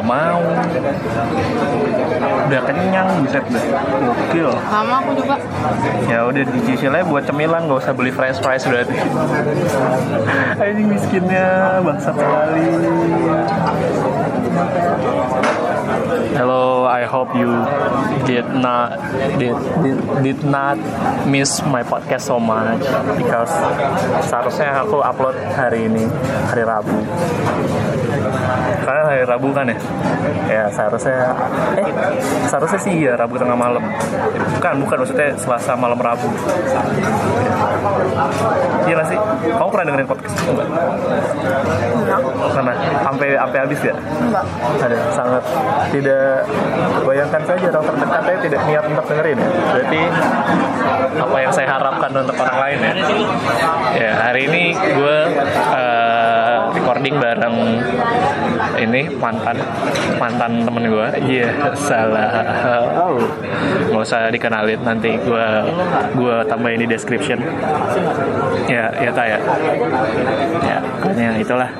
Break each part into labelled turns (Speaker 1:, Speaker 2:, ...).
Speaker 1: nggak mau udah kenyang buset dah gokil
Speaker 2: Sama aku juga.
Speaker 1: ya udah dicicil aja buat cemilan nggak usah beli french fries berarti anjing miskinnya bangsat sekali Hello, I hope you did not did, did did not miss my podcast so much because seharusnya aku upload hari ini hari Rabu. Karena hari Rabu kan ya? Ya seharusnya eh seharusnya sih iya Rabu tengah malam. Bukan, bukan maksudnya Selasa malam Rabu. Iya nggak sih? Kamu pernah dengerin podcast itu enggak?
Speaker 2: Enggak.
Speaker 1: Pernah? Sampai sampai habis ya?
Speaker 2: Enggak.
Speaker 1: ada sangat tidak bayangkan saja orang terdekat saya tidak niat untuk dengerin ya berarti apa yang saya harapkan untuk orang lain ya ya hari ini gue eh, recording bareng ini mantan mantan temen gue iya salah. Oh. nggak usah dikenalin nanti gue gue tambahin di description. Ya ya tak ya. Ya pokoknya itulah.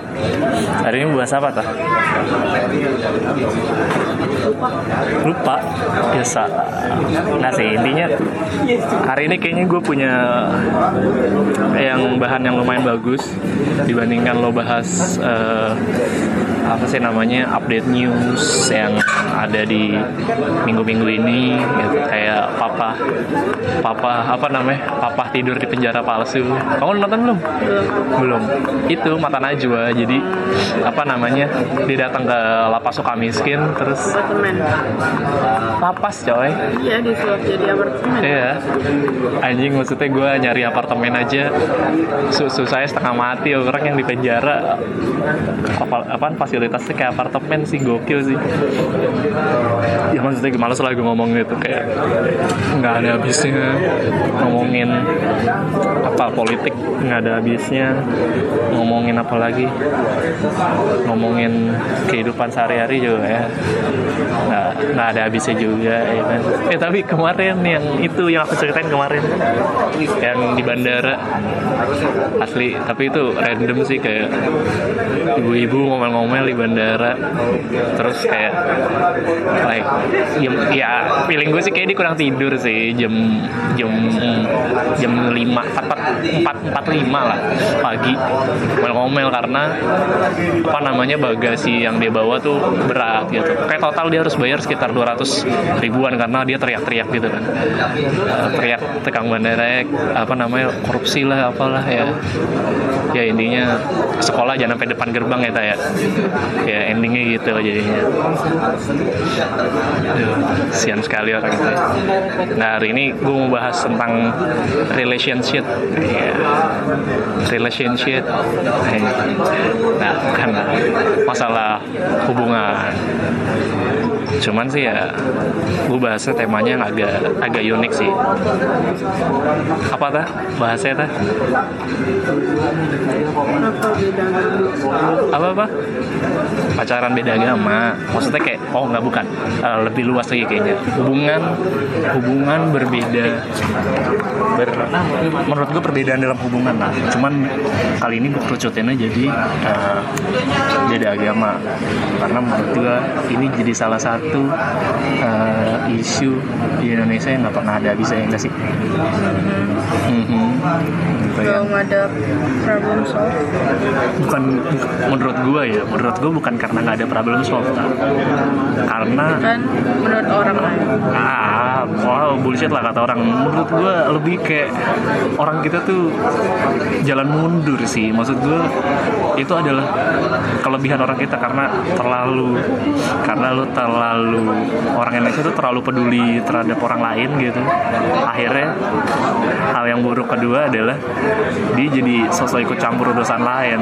Speaker 1: Hari ini bahas apa tuh lupa. Biasa nggak sih intinya hari ini kayaknya gue punya yang bahan yang lumayan bagus dibandingkan lo bahas eh, apa sih namanya update news yang ada di minggu-minggu ini gitu. kayak papa papa apa namanya papa tidur di penjara palsu. Kamu nonton belum? Belum. Itu mata najwa. Jadi apa namanya dia datang ke lapas suka miskin terus
Speaker 2: Apartemen.
Speaker 1: lapas coy.
Speaker 2: Iya disulap jadi apartemen.
Speaker 1: Iya, anjing maksudnya gue nyari apartemen aja. Susu saya setengah mati orang yang di penjara. Apa apaan fasilitasnya kayak apartemen sih gokil sih. Ya maksudnya males lah gue ngomong gitu kayak nggak ada habisnya. Ngomongin apa politik nggak ada habisnya. Ngomongin apa lagi? Ngomongin kehidupan sehari-hari juga ya. Nggak nggak ada habisnya juga ya kan. Eh tapi kemarin yang itu yang aku ceritain kemarin yang di bandara. Asli tapi itu random sih kayak ibu-ibu ngomel-ngomel di bandara. Terus kayak like ya, ya feeling gue sih kayak dia kurang tidur sih jam jam jam lima empat empat empat lima lah pagi. Ngomel-ngomel karena apa namanya bagasi yang dia bawa tuh berat gitu. Kayak total dia harus bayar sekitar 200 ribuan karena dia teriak-teriak gitu kan. Eh, teriak tekan bandara apa namanya korupsi lah apalah ya. Ya intinya sekolah jangan sampai depan gerbang ya ya ya endingnya gitu jadinya. Aduh, sian sekali orang itu. Nah hari ini gue mau bahas tentang relationship. Ya relationship. Nah bukan masalah hubungan cuman sih ya gue bahasnya temanya yang agak agak unik sih. Apa tah? Bahasnya tah?
Speaker 2: Apa
Speaker 1: apa? Pacaran beda agama. Maksudnya kayak oh nggak bukan. Eh, lebih luas lagi kayaknya. Hubungan hubungan berbeda. Ber, menurut gue perbedaan dalam hubungan lah. Cuman kali ini gue kerucutinnya jadi eh, beda agama. Karena menurut gue ini jadi salah satu eh, isu di Indonesia yang nggak pernah ada habisnya ya nggak sih Mhm. Gitu ya
Speaker 2: nggak ada problem solve.
Speaker 1: bukan menurut gua ya menurut gua bukan karena nggak ada problem solve tak. karena
Speaker 2: Kan menurut orang lain.
Speaker 1: ah wow bullshit lah kata orang menurut gua lebih kayak orang kita tuh jalan mundur sih maksud gua itu adalah kelebihan orang kita karena terlalu karena lu terlalu orang Indonesia tuh terlalu peduli terhadap orang lain gitu akhirnya hal yang buruk kedua adalah dia jadi sosok ikut campur urusan lain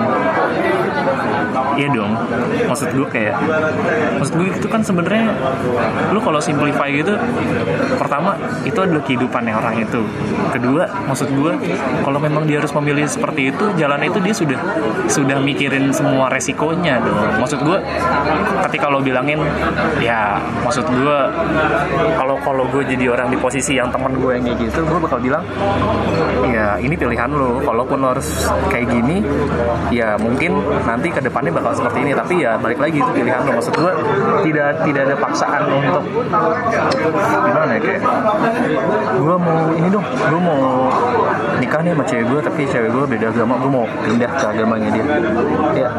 Speaker 1: Iya dong, maksud gue kayak, maksud gue itu kan sebenarnya, lu kalau simplify gitu, pertama itu adalah kehidupannya orang itu. Kedua, maksud gue, kalau memang dia harus memilih seperti itu, jalan itu dia sudah sudah mikirin semua resikonya dong. Maksud gue, ketika lo bilangin, ya, maksud gue, kalau kalau gue jadi orang di posisi yang teman gue yang kayak gitu, gue bakal bilang, ya ini pilihan lo. Kalaupun lo harus kayak gini, ya mungkin nanti ke depannya bakal seperti ini. Tapi ya balik lagi itu pilihan lo maksud gue tidak tidak ada paksaan untuk gimana ya kayak gue mau ini dong gue mau nikah nih sama cewek gue tapi cewek gue beda agama gue mau pindah ke agamanya dia. Ya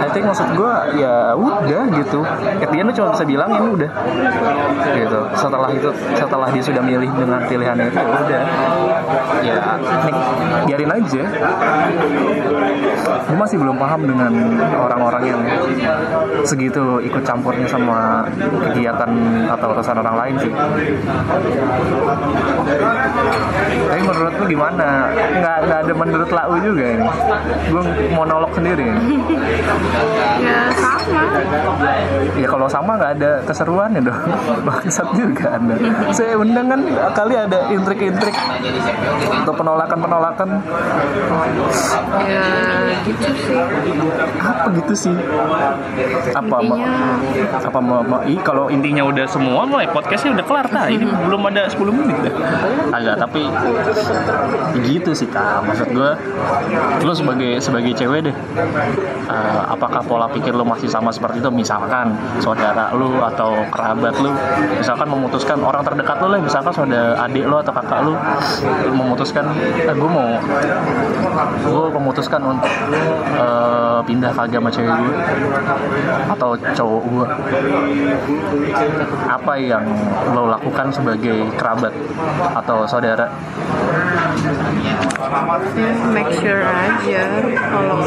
Speaker 1: I think maksud gue ya udah gitu. End lu cuma bisa bilang ini udah? Gitu. Setelah itu setelah dia sudah milih dengan pilihannya itu ya udah. Ya nik- biarin aja. Gue masih belum paham dengan orang-orang yang segitu ikut campurnya sama kegiatan atau urusan orang lain sih. Tapi menurut lu gimana? Nggak nggak ada menurut lau juga ini. Gue monolog sendiri
Speaker 2: ya sama.
Speaker 1: Ya kalau sama nggak ada keseruannya dong. Bangsat juga anda. Saya undang kan kali ada intrik-intrik atau penolakan-penolakan.
Speaker 2: Ya gitu sih.
Speaker 1: Apa gitu sih? Apa
Speaker 2: Intinya-
Speaker 1: apa ma- ma- ih, kalau intinya udah semua ya podcastnya udah kelar nah ini belum ada 10 menit dah. Agak tapi gitu sih kak. Maksud gue lu sebagai sebagai cewek deh eh, apakah pola pikir lu masih sama seperti itu? Misalkan saudara lu atau kerabat lu misalkan memutuskan orang terdekat lu lah misalkan saudara adik lu atau kakak lu memutuskan eh, gue mau gue memutuskan untuk eh, pindah ke agama cewek gue atau cowok gue apa yang lo lakukan sebagai kerabat atau saudara?
Speaker 2: Make sure aja kalau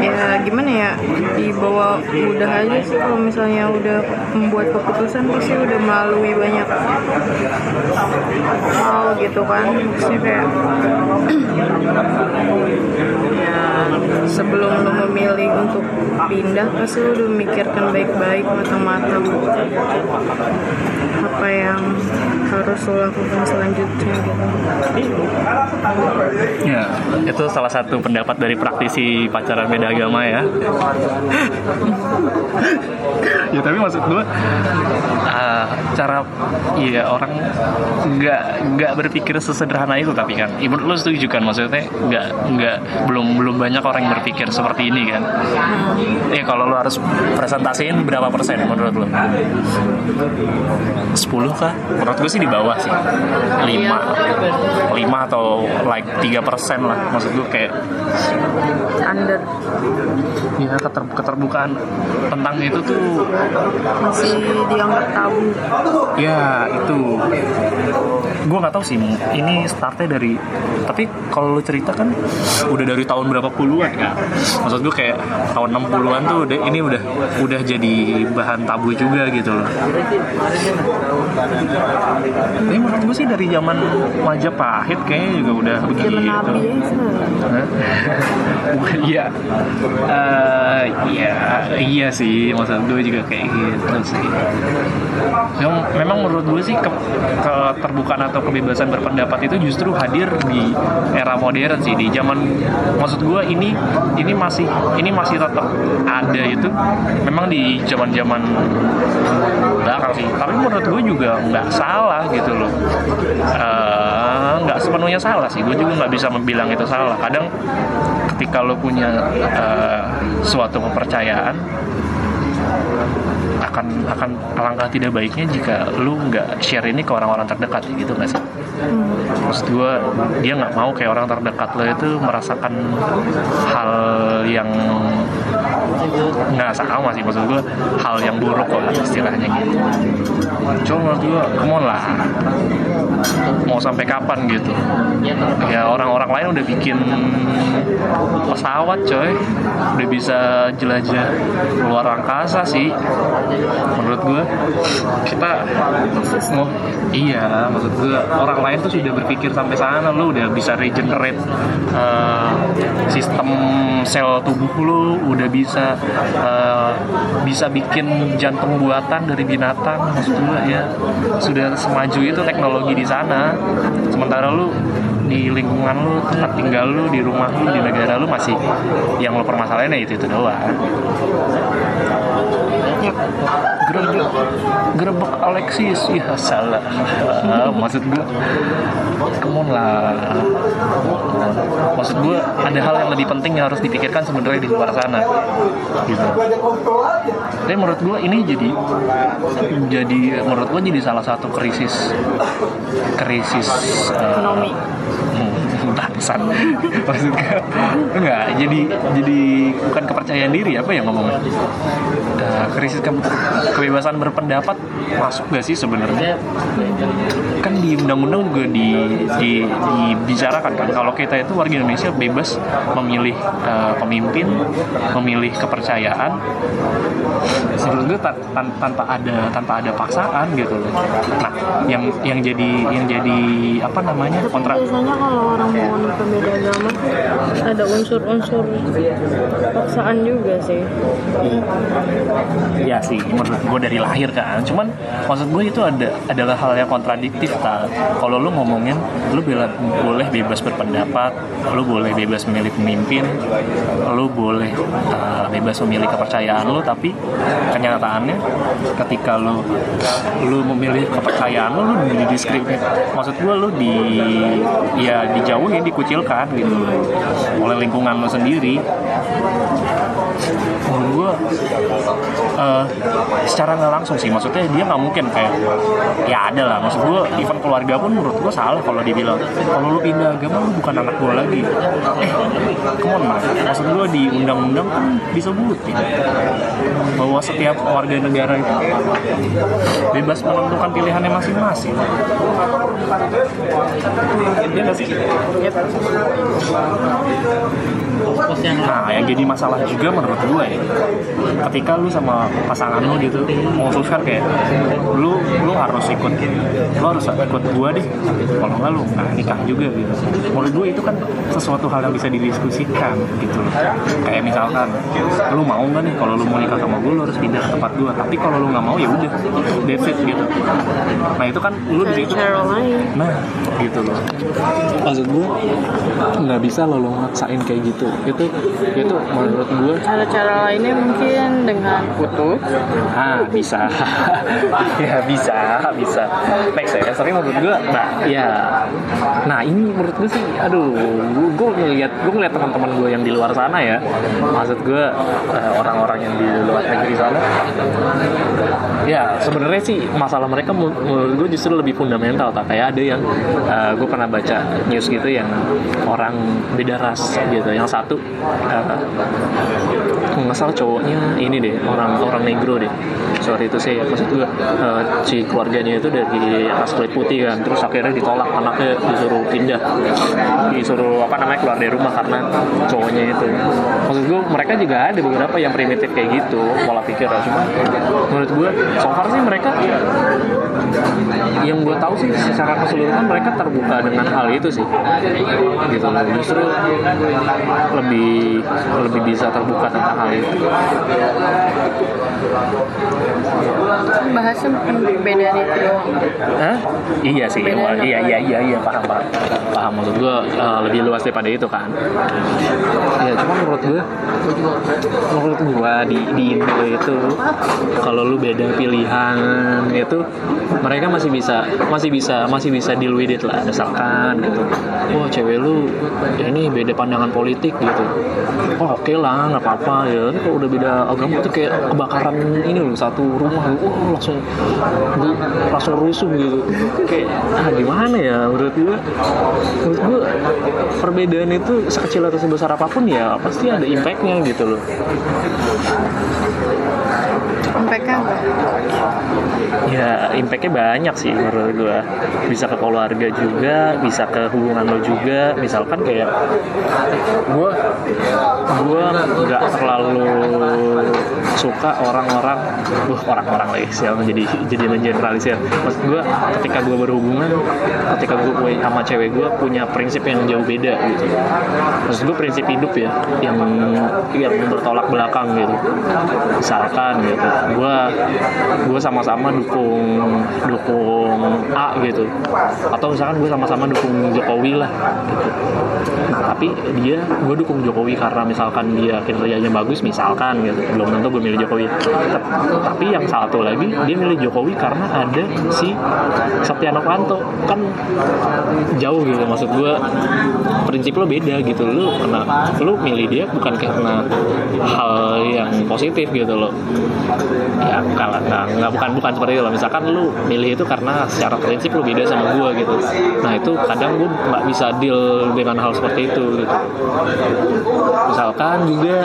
Speaker 2: ya gimana ya dibawa mudah aja sih kalau misalnya udah membuat keputusan pasti udah melalui banyak hal gitu kan. Maksudnya kayak ya sebelum lo memilih untuk pindah pasti lo udah memikirkan baik-baik matang-matang apa yang harus lo lakukan selanjutnya gitu
Speaker 1: Ya, itu salah satu pendapat dari praktisi pacaran beda agama ya. ya tapi maksud gue ah, cara ya orang nggak nggak berpikir sesederhana itu tapi kan. Ibu lu setuju kan? Maksudnya nggak nggak belum belum banyak orang yang berpikir seperti ini kan? Ya kalau lu harus presentasiin berapa persen menurut lu? 10 kah? Menurut gue sih di bawah sih. 5 5 atau like 3 persen lah. Maksud gue kayak
Speaker 2: under.
Speaker 1: Ya keter- keterbukaan tentang itu tuh
Speaker 2: masih dianggap tabu
Speaker 1: ya itu. Gue nggak tahu sih ini startnya dari tapi kalau lu cerita kan udah dari tahun berapa puluhan kan maksud gue kayak tahun 60-an tuh udah ini udah udah jadi bahan tabu juga gitu loh. Tapi menurut gue sih dari zaman Majapahit kayaknya juga udah begitu
Speaker 2: ya?
Speaker 1: Iya, Eh, iya, iya sih. Maksud gue juga kayak gitu sih. Memang, memang menurut gue sih ke, keterbukaan atau kebebasan berpendapat itu justru hadir di era modern sih. Di zaman, maksud gue ini ini masih ini masih tetap ada itu. Memang di zaman zaman belakang sih. Tapi menurut gue juga nggak salah gitu loh. Eh, nggak sepenuhnya salah sih. Gue juga nggak bisa bilang itu salah. Kadang ketika lo punya eh, suatu kepercayaan akan akan alangkah tidak baiknya jika lu nggak share ini ke orang-orang terdekat gitu nggak sih? Maksud gue dia nggak mau kayak orang terdekat lo itu merasakan hal yang nggak sama sih maksud gue hal yang buruk kok istilahnya gitu. Cuma menurut gue, come on lah. Mau sampai kapan gitu? Ya orang-orang lain udah bikin pesawat coy. Udah bisa jelajah luar angkasa sih menurut gue kita mau iya maksud gue orang lain tuh sudah berpikir sampai sana lu udah bisa regenerate eh, sistem sel tubuh lu udah bisa eh, bisa bikin jantung buatan dari binatang maksud gue ya. Sudah semaju itu teknologi di sana. Sementara lu di lingkungan lu tempat tinggal lu di rumah lu di negara lu masih yang lu permasalahin ya itu itu doang
Speaker 2: Yap.
Speaker 1: Gerebek, gerebek Alexis, ya salah. Ah, maksud gue, come on lah. Maksud gue ada hal yang lebih penting yang harus dipikirkan sebenarnya di luar sana, gitu. Tapi menurut gue ini jadi jadi menurut gue jadi salah satu krisis krisis eh,
Speaker 2: Ekonomi.
Speaker 1: Hmm, bangsan maksudnya enggak jadi jadi bukan kepercayaan diri apa ya ngomongnya? Eh, krisis ke- kebebasan berpendapat masuk gak sih sebenarnya? Kan di undang-undang juga di, di dibicarakan kan kalau kita itu warga Indonesia bebas memilih eh, pemimpin memilih kepercayaan. Gue tan- tan- tanpa ada tanpa ada paksaan gitu loh. Nah yang yang jadi yang jadi apa namanya
Speaker 2: Tapi
Speaker 1: kontra
Speaker 2: biasanya kalau orang mau nikah beda agama ada unsur-unsur paksaan juga sih.
Speaker 1: ya sih menurut gue dari lahir kan. Cuman maksud gue itu ada adalah hal yang kontradiktif kan kalau lu ngomongin lu boleh bebas berpendapat lu boleh bebas memilih pemimpin lu boleh uh, bebas memilih kepercayaan lu tapi kenyataannya ketika lu lu memilih kepercayaan lu lu didiskriminasi maksud gue lu di ya dijauhin dikucilkan gitu oleh lingkungan lu sendiri menurut gue eh, secara nggak langsung sih. Maksudnya dia nggak mungkin kayak ya ada lah. Maksud gue even keluarga pun menurut gue salah kalau dibilang kalau lu pindah agama lu bukan anak gue lagi. Eh come on maksud gue di undang-undang kan disebutin bahwa setiap warga negara itu. Bebas menentukan pilihannya masing-masing. Iya nggak sih? Nah, yang jadi masalah juga menurut gue ya, ketika lu sama pasangan lu gitu memutuskan kayak lu lu harus ikut lu harus ikut gue deh. Kalau nggak lu nggak nikah juga gitu. Menurut gue itu kan sesuatu hal yang bisa didiskusikan gitu. Loh kayak misalkan lu mau nggak nih kalau lu mau nikah sama gue lu harus pindah ke tempat gue tapi kalau lu nggak mau ya udah that's it gitu. Nah itu kan lu di
Speaker 2: Dari
Speaker 1: situ nah gitu loh. Maksud gue nggak bisa lo lo maksain kayak gitu. Itu itu menurut gue
Speaker 2: Cara-cara lainnya mungkin dengan putus.
Speaker 1: ah bisa. Ya bisa bisa. Make sense tapi menurut gue nah ya nah ini menurut gue sih aduh gue ngeliat gue ngeliat teman-teman gue yang di luar sana ya. Maksud gue eh, orang-orang yang di luar negeri sana. Ya sebenarnya sih masalah mereka menurut gue justru lebih fundamental tak kayak ada yang eh, gue pernah baca news gitu yang orang beda ras gitu. Yang satu kalau nggak cowoknya ini deh orang orang negro deh. Sorry itu sih maksud gue eh, si keluarganya itu dari ras kulit putih kan. Terus akhirnya ditolak anaknya disuruh pindah. Disuruh apa namanya keluar dari rumah karena cowoknya itu. Maksud gue mereka juga ada beberapa yang primitif kayak gitu pola pikir cuma menurut gue so far sih mereka yang gue tahu sih secara keseluruhan mereka terbuka dengan hal itu sih. Gitu loh justru lebih lebih bisa terbuka tentang hal itu
Speaker 2: Bahasnya perbedaan itu.
Speaker 1: Hah? Iya sih,
Speaker 2: Beda enak.
Speaker 1: iya iya iya iya paham paham paham maksud gue eh, lebih luas daripada itu kan. Ya cuma menurut gue, menurut gue di di Indo itu kalau lu beda pilihan itu mereka masih bisa masih bisa masih bisa deal with it lah misalkan gitu. Wah cewek lu ya ini beda pandangan politik gitu. Oh oke lah nggak apa-apa ya. Tapi kalau udah beda agama tuh kayak kebakaran ini loh satu rumah. Oh langsung langsung rusuh gitu. Kayak ah gimana ya? Menurut gue menurut gue perbedaan itu sekecil atau sebesar apa pun ya pasti ada impactnya gitu loh.
Speaker 2: MPK apa?
Speaker 1: ya impactnya banyak sih menurut gue bisa ke keluarga juga bisa ke hubungan lo juga. Misalkan kayak gue gue nggak terlalu suka orang-orang wah orang-orang lagi siapa jadi jadi mengeneralisir maksud gue ketika gue berhubungan ketika gue sama cewek gue punya prinsip yang jauh beda gitu. Maksud gue prinsip hidup ya yang yang bertolak belakang gitu. Misalkan gitu gue gue sama-sama dukung dukung A gitu. Atau misalkan gue sama-sama dukung Jokowi lah gitu. Nah tapi dia gue dukung Jokowi karena misalkan dia kinerjanya bagus misalkan gitu. Belum tentu gue milih Jokowi. Tapi yang satu lagi dia milih Jokowi karena ada si Setia Novanto. Kan jauh gitu maksud gue prinsip lo beda gitu. Lo kena lo milih dia bukan karena hal yang positif gitu loh. Ya kalau nggak nggak bukan bukan seperti itu loh. Misalkan lu milih itu karena secara prinsip lu beda sama gue gitu. Nah itu kadang gue nggak bisa deal dengan hal seperti itu gitu. Misalkan juga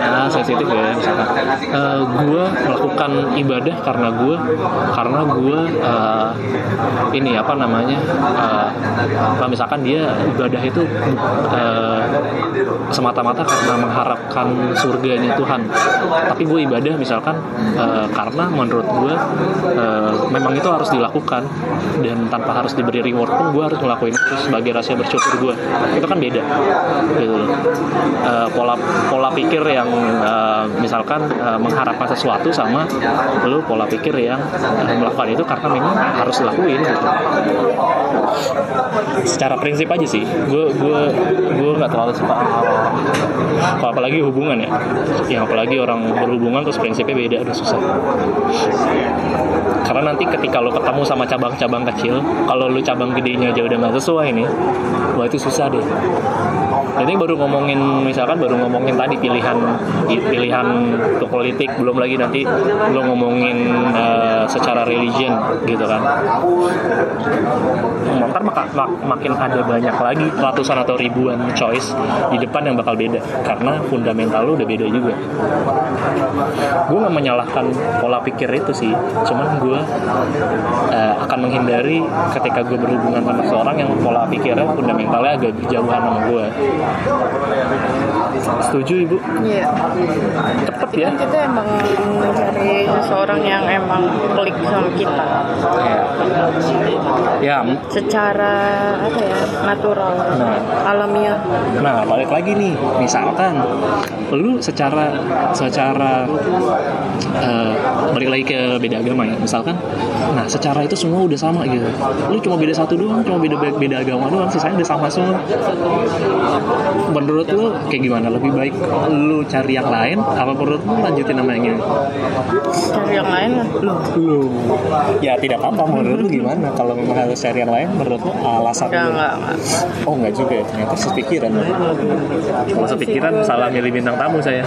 Speaker 1: ya sensitif ya misalkan eh, gue melakukan ibadah karena gue karena gue eh, ini apa namanya apa misalkan dia ibadah itu eh, semata-mata karena mengharapkan surganya Tuhan. Tapi gue ibadah misalkan eh, karena menurut gue eh, memang itu harus dilakukan dan tanpa harus diberi reward pun gue harus ngelakuin itu sebagai rasa bersyukur gue itu kan beda gitu Eh, pola pola pikir yang eh, misalkan eh, mengharapkan sesuatu sama lu pola pikir yang eh, melakukan itu karena memang harus dilakuin gitu. Secara prinsip aja sih. Gue gue gue nggak terlalu suka kalau apalagi hubungan ya. Yang apalagi orang berhubungan terus prinsipnya beda udah susah. Karena nanti ketika lo ketemu sama cabang-cabang kecil kalau lu cabang gedenya aja udah nggak sesuai nih wah itu susah deh ini baru ngomongin misalkan baru ngomongin tadi pilihan pilihan untuk politik belum lagi nanti lo ngomongin eh, secara religion gitu kan. Ntar maka, mak- makin ada banyak lagi ratusan atau ribuan choice di depan yang bakal beda karena fundamental lu udah beda juga. Gue nggak menyalahkan pola pikir itu sih cuman gue eh, akan menghindari ketika gue berhubungan sama seorang yang pola pikirnya fundamentalnya agak jauhan sama gue setuju ibu
Speaker 2: Iya.
Speaker 1: cepet ya
Speaker 2: kita emang mencari seseorang yang emang klik sama kita
Speaker 1: ya
Speaker 2: secara apa ya natural,
Speaker 1: Nah.
Speaker 2: alamiah.
Speaker 1: Nah, balik lagi nih, misalkan lu secara secara eh, balik lagi ke beda agama ya, misalkan, nah secara itu semua udah sama gitu. Lu cuma beda satu doang, cuma beda beda agama doang, sisanya udah sama semua. Menurut lu kayak gimana? Lebih baik lu cari yang lain, apa menurut lu lanjutin sama yang ini?
Speaker 2: Cari yang lain lah. Loh,
Speaker 1: Lu, ya tidak apa-apa. Menurut lu gimana? Kalau memang harus cari yang lain, menurut lu alasan
Speaker 2: enggak,
Speaker 1: lu?
Speaker 2: enggak, enggak.
Speaker 1: Oh enggak juga ya, ternyata sepikiran. Kalau sepikiran salah milih bintang tamu saya.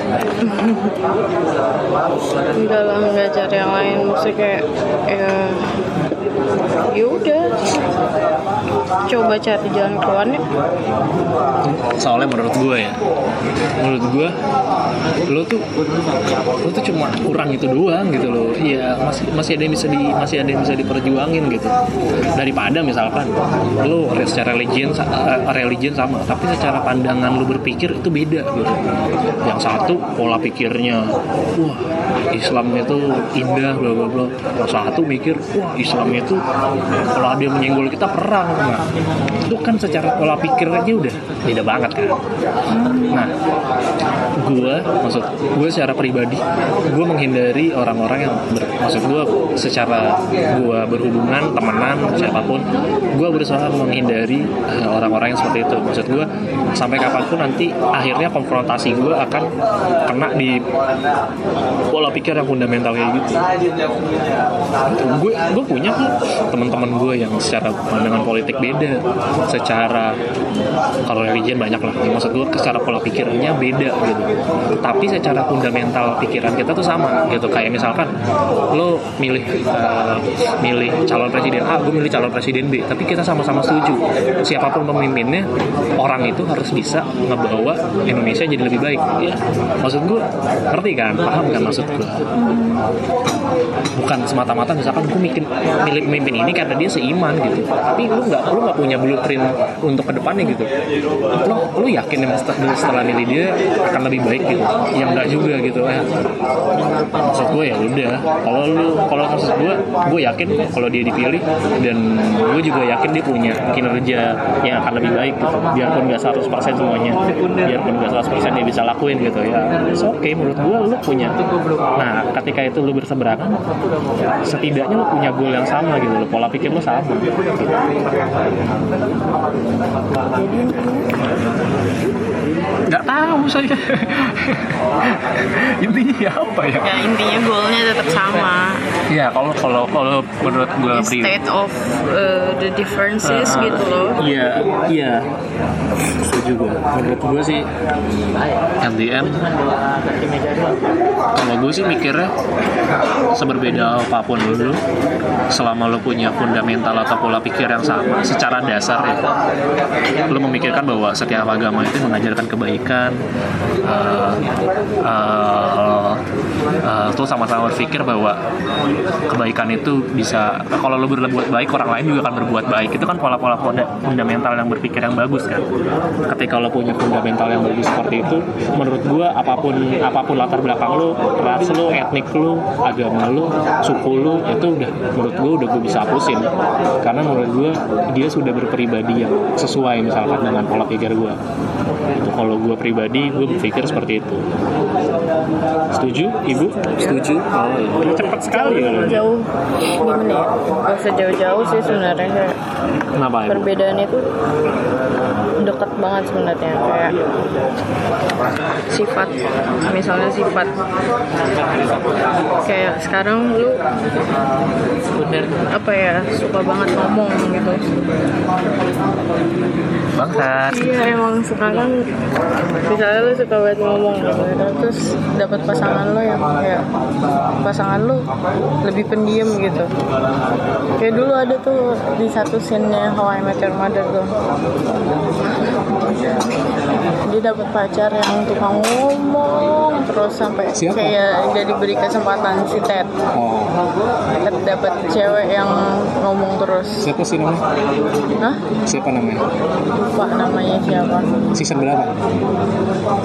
Speaker 2: Enggak lah, enggak cari yang lain. Maksudnya kayak, ya, ya udah. Coba cari jalan keluarnya.
Speaker 1: Soalnya menurut gue ya, menurut gue, lo tuh, lo tuh cuma kurang itu doang gitu loh. Iya masih masih ada yang bisa di masih ada yang bisa diperjuangin gitu. Daripada misalkan lo secara religion eh, religion sama, tapi secara pandangan lo berpikir itu beda gitu. Yang satu pola pikirnya, wah Islam itu indah bla bla bla. Yang satu mikir, wah Islam itu kalau ada yang menyenggol kita perang. Nah, itu kan secara pola pikir aja udah beda banget kan. Nah, gue maksud gue secara pribadi gue menghindari orang-orang yang ber, maksud gue secara gue berhubungan temenan siapa pun gue berusaha menghindari eh, orang-orang yang seperti itu. Maksud gue sampai kapan pun nanti akhirnya konfrontasi gue akan kena di pola pikir yang fundamental kayak gitu. Gue gue punya kok teman-teman gue yang secara pandangan politik beda secara kalau religion banyak lah maksud gue secara pola pikirnya beda gitu tapi secara fundamental pikiran kita tuh sama gitu. Kayak misalkan lo milih eh, milih calon presiden A gue milih calon presiden B. Tapi kita sama-sama setuju. Siapa pun pemimpinnya orang itu harus bisa ngebawa Indonesia jadi lebih baik. Ya maksud gue ngerti kan? Paham kan maksud gue? Bukan semata-mata misalkan gue mikir milih pemimpin ini karena dia seiman gitu. Tapi lu nggak lu nggak punya blueprint untuk ke depannya gitu. Lo lo yakin emang setelah, setelah milih dia akan lebih baik gitu. Ya enggak juga gitu. Eh maksud gue ya udah. Kalau lu kalau maksud gue gue yakin kalau dia dipilih dan gue juga yakin dia punya kinerja yang akan lebih baik gitu. Biarpun nggak 100% semuanya biarpun nggak 100% dia bisa lakuin gitu ya. Oke okay, menurut gue lu punya. Nah ketika itu lu berseberangan setidaknya lu punya goal yang sama gitu lo pola pikir lu sama. Gitu. nggak tahu saya intinya apa ya?
Speaker 2: Ya intinya goalnya tetap sama.
Speaker 1: Ya kalau kalau kalau menurut gue pribadi
Speaker 2: instead of uh, the differences
Speaker 1: Ah,
Speaker 2: gitu loh.
Speaker 1: Iya, iya. Setuju gue. Menurut gue sih, at the end, kalau gue sih mikirnya seberbeda apa pun lu, selama lu punya fundamental atau pola pikir yang sama, secara dasar ya, lu memikirkan bahwa setiap agama itu mengajarkan kebaikan, uh, uh, uh, tuh sama-sama berpikir bahwa kebaikan itu bisa kalau lo berbuat baik orang lain juga akan berbuat baik. Itu kan pola-pola funda- fundamental yang berpikir yang bagus kan. Ketika lo punya fundamental yang bagus seperti itu menurut gua apa pun apa pun latar belakang lo ras lo etnik lo agama lo suku lo itu udah menurut gua udah gue bisa hapusin. Karena menurut gua dia sudah berpribadi yang sesuai misalkan dengan pola pikir gua. Itu kalau gua pribadi gue berpikir seperti itu. Setuju ibu setuju? Oh, cepat sekali kalau
Speaker 2: jauh. Gimana ya gak usah jauh-jauh sih sebenarnya kayak
Speaker 1: kenapa ibu?
Speaker 2: perbedaan itu dekat banget sebenarnya kayak sifat misalnya sifat. Kayak sekarang lu apa ya suka banget ngomong gitu.
Speaker 1: Bangsat.
Speaker 2: Iya emang suka kan misalnya lu suka banget ngomong gitu terus dapat pasangan lo yang kayak pasangan lo lebih pendiam gitu kayak dulu ada tuh di satu scene-nya How I Met Your Mother tuh dia dapat pacar yang tukang ngomong terus sampai
Speaker 3: Siapa?
Speaker 2: kayak jadi diberi kesempatan si Ted
Speaker 3: Oh,
Speaker 2: Ted dapat cewek yang ngomong terus
Speaker 3: siapa sih namanya?
Speaker 2: Hah?
Speaker 3: Siapa namanya?
Speaker 2: lupa namanya siapa
Speaker 3: Season berapa?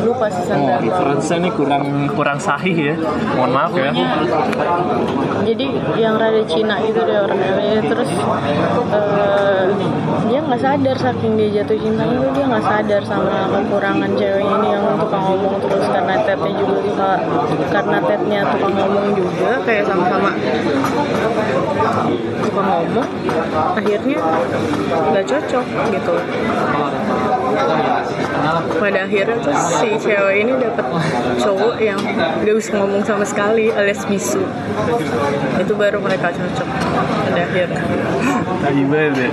Speaker 2: lupa season
Speaker 3: Oh,
Speaker 2: berapa
Speaker 1: referensinya ini kurang kurang sahih ya mohon maaf ya.
Speaker 2: Jadi yang rada Cina gitu deh orangnya terus eh, dia nggak sadar saking dia jatuh cinta itu dia nggak sadar sama kekurangan cewek ini yang tukang ngomong terus karena tetnya juga suka karena tetnya tukang ngomong juga kayak sama-sama tukang ngomong akhirnya nggak cocok gitu pada akhirnya tuh si cewek ini dapat cowok yang gak bisa ngomong sama sekali alias bisu itu baru mereka cocok pada akhirnya.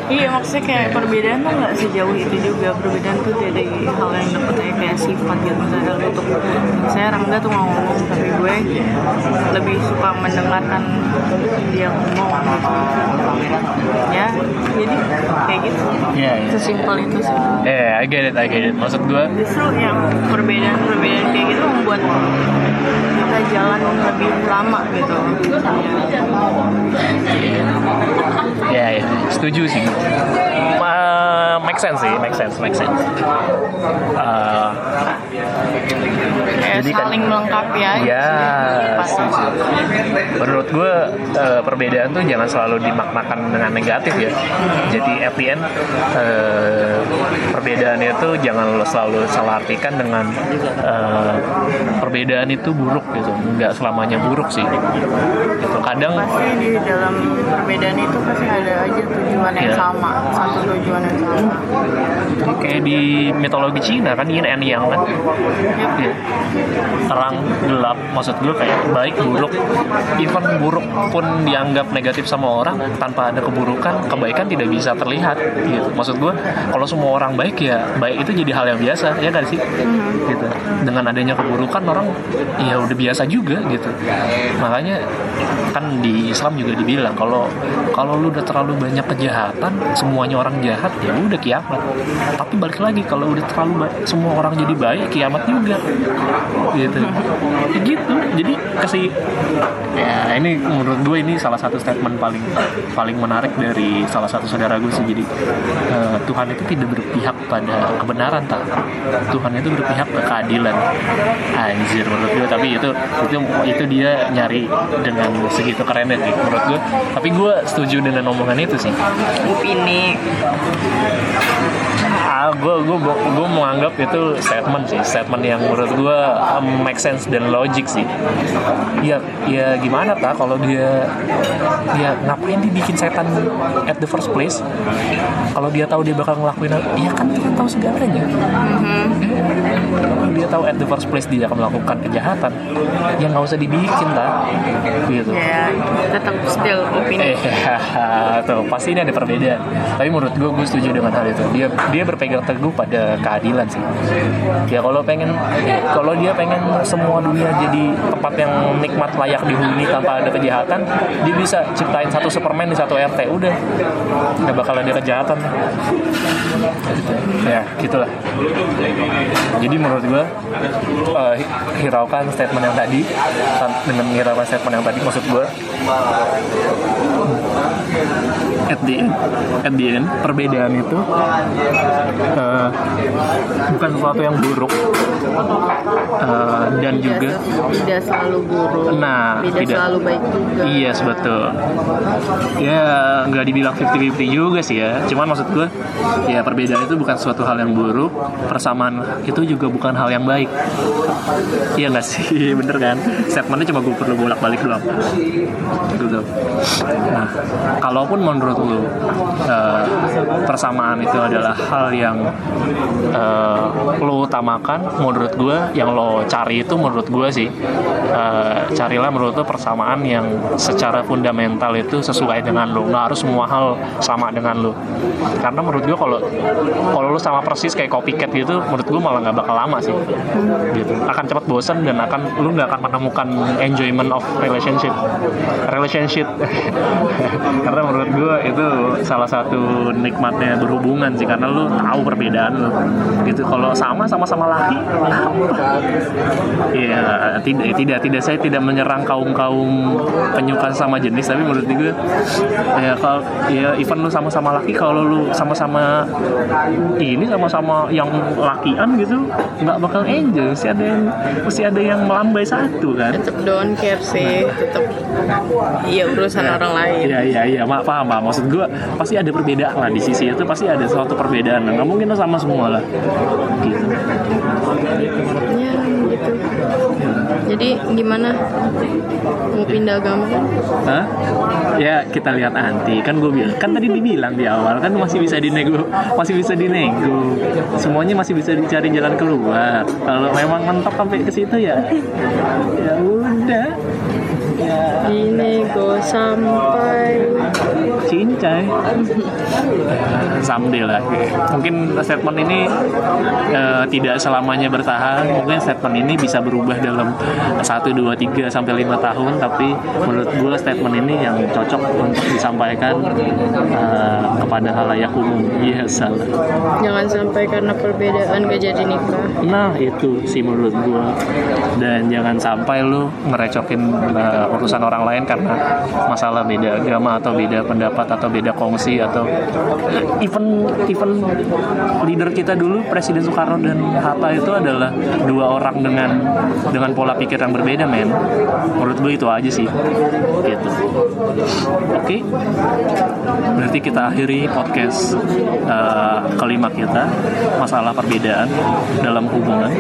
Speaker 2: Iya maksudnya kayak perbedaan tuh nggak sejauh itu juga. Perbedaan tuh dari hal yang dapet aja kayak sifat gitu. Misalnya tuh saya Rangga tuh mau ngomong tapi gue lebih suka mendengarkan dia ngomong. Gitu ya jadi kayak gitu.
Speaker 1: Iya, iya.
Speaker 2: sesimpel itu sih.
Speaker 1: Eh, I get it, I get it. Maksud gue,
Speaker 2: justru yang perbedaan-perbedaan kayak gitu membuat kita jalan lebih lama gitu.
Speaker 1: Ya, ya, setuju sih. Ma- make sense sih, make sense, make sense.
Speaker 2: Kayak
Speaker 1: Jadi kan-
Speaker 2: saling melengkapi
Speaker 1: Ya,
Speaker 2: sih.
Speaker 1: menurut gue eh, perbedaan tuh jangan selalu dimaknakan dengan negatif ya. Jadi at the end eh, perbedaan itu jangan lo selalu salah artikan dengan eh, perbedaan itu buruk gitu. Nggak selamanya buruk sih. Gitu. Kadang
Speaker 2: pasti di dalam perbedaan itu pasti ada aja tujuan yang
Speaker 1: Iya.
Speaker 2: sama satu tujuan yang sama
Speaker 1: kayak di mitologi Cina kan yin and yang kan. Iya. Terang gelap maksud gue kayak baik buruk. Even buruk pun dianggap negatif sama orang tanpa ada keburukan kebaikan tidak bisa terlihat gitu. Maksud gue kalau semua orang baik ya baik itu jadi hal yang biasa ya kan sih? Gitu. Dengan adanya keburukan orang ya udah biasa juga gitu. Makanya kan di Islam juga dibilang kalau kalau lu udah terlalu banyak kejahatan semuanya orang jahat ya udah kiamat kiamat. Tapi balik lagi kalau udah terlalu baik semua orang jadi baik kiamat juga. Gitu. Ya gitu. Jadi kasih ya ini menurut gue ini salah satu statement paling paling menarik dari salah satu saudara gue sih. Jadi eh, Tuhan itu tidak berpihak pada kebenaran tak Tuhan itu berpihak ke keadilan. Anjir menurut gue. Tapi itu itu itu dia nyari dengan segitu kerennya sih menurut gue. Tapi gue setuju dengan omongan itu sih.
Speaker 2: Opini.
Speaker 1: Ah gue gue gue menganggap itu statement sih statement yang menurut gue um, make sense dan logic sih. Ya ya gimana tak kalau dia ya ngapain dia bikin setan at the first place? Kalau dia tahu dia bakal ngelakuin ya kan dia tahu segalanya kalau dia tahu at the first place dia akan melakukan kejahatan ya nggak usah dibikin lah gitu
Speaker 2: Ya, tetap still opini.
Speaker 1: Eh, tuh pasti ini ada perbedaan. Tapi menurut gue, gue setuju dengan hal itu. Dia dia berpegang teguh pada keadilan sih. Ya kalau pengen, kalau dia pengen semua dunia jadi tempat yang nikmat layak dihuni tanpa ada kejahatan, dia bisa ciptain satu Superman di satu RT. Udah, nggak bakal ada kejahatan. Ya, gitulah. Jadi menurut gue, hi- hiraukan statement yang tadi dengan hiraukan statement yang tadi maksud gue at the end, at the end perbedaan itu eh, bukan sesuatu yang buruk Eh, dan juga
Speaker 2: tidak selalu buruk.
Speaker 1: Nah,
Speaker 2: tidak,
Speaker 1: tidak.
Speaker 2: selalu baik juga.
Speaker 1: Iya betul. Ya nggak dibilang 50-50 juga sih ya. Cuman maksud gue ya perbedaan itu bukan suatu hal yang buruk. Persamaan itu juga bukan hal yang baik. Iya nggak sih bener kan? Statementnya cuma gue perlu bolak balik doang. Gitu. Nah, kalaupun menurut lu eh, persamaan itu adalah hal yang eh, lo utamakan, menurut gue yang lo cari itu menurut gue sih eh, carilah menurut lo persamaan yang secara fundamental itu sesuai dengan lo nggak harus semua hal sama dengan lo karena menurut gue kalau kalau lo sama persis kayak copycat gitu menurut gue malah nggak bakal lama sih. Gitu. Akan cepat bosan dan akan lo nggak akan menemukan enjoyment of relationship. Relationship karena menurut gue itu salah satu nikmatnya berhubungan sih karena lo tahu perbedaan lo gitu kalau sama sama sama laki apa ya tidak tidak tidak. Saya tidak menyerang kaum kaum penyuka sama jenis tapi menurut gue ya kalau ya even lu sama-sama laki kalau lu sama-sama ini sama-sama yang lakian gitu nggak bakal enjoy mesti ada yang mesti ada yang melambai satu kan?
Speaker 2: Tetap don't care sih. Tetap iya urusan orang lain.
Speaker 1: Iya iya iya, mak paham paham. Maksud gue pasti ada perbedaan lah di sisi itu pasti ada suatu perbedaan. Nggak mungkin sama semua lah. Gitu.
Speaker 2: Ya gitu. Jadi gimana? Mau pindah agama kan?
Speaker 1: Hah? Ya kita lihat nanti. Kan gue bilang, kan tadi dibilang di awal kan masih bisa dinego, masih bisa dinego. Semuanya masih bisa dicari jalan keluar. Kalau memang mentok sampai ke situ ya, ya udah. Ya
Speaker 2: Dinego sampai
Speaker 1: cincai. Someday lah. Mungkin statement ini eh, tidak selamanya bertahan. Mungkin statement ini bisa berubah dalam 1, 2, 3 sampai 5 tahun. Tapi menurut gue statement ini yang cocok untuk disampaikan eh, kepada halayak umum. Iya salah.
Speaker 2: jangan sampai karena perbedaan gak jadi nikah.
Speaker 1: Nah itu sih menurut gue dan jangan sampai lu ngerecokin uh, urusan orang lain karena masalah beda agama atau beda pendapat atau beda kongsi atau even even leader kita dulu Presiden Soekarno dan Hatta itu adalah dua orang dengan dengan pola pikir yang berbeda men. Menurut gue itu aja sih. Gitu. Oke. Berarti kita akhiri podcast uh, kelima kita. Masalah perbedaan dalam hubungan.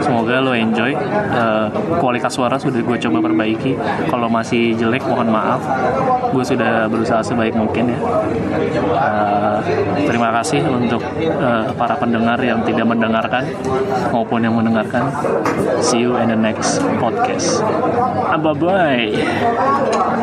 Speaker 1: Semoga lo enjoy. Uh, kualitas suara sudah gue coba perbaiki. Kalau masih jelek mohon maaf. Gue sudah berusaha sebaik mungkin ya. Uh, terima kasih untuk uh, para pendengar yang tidak mendengarkan maupun yang mendengarkan. See you in the next podcast. Bye bye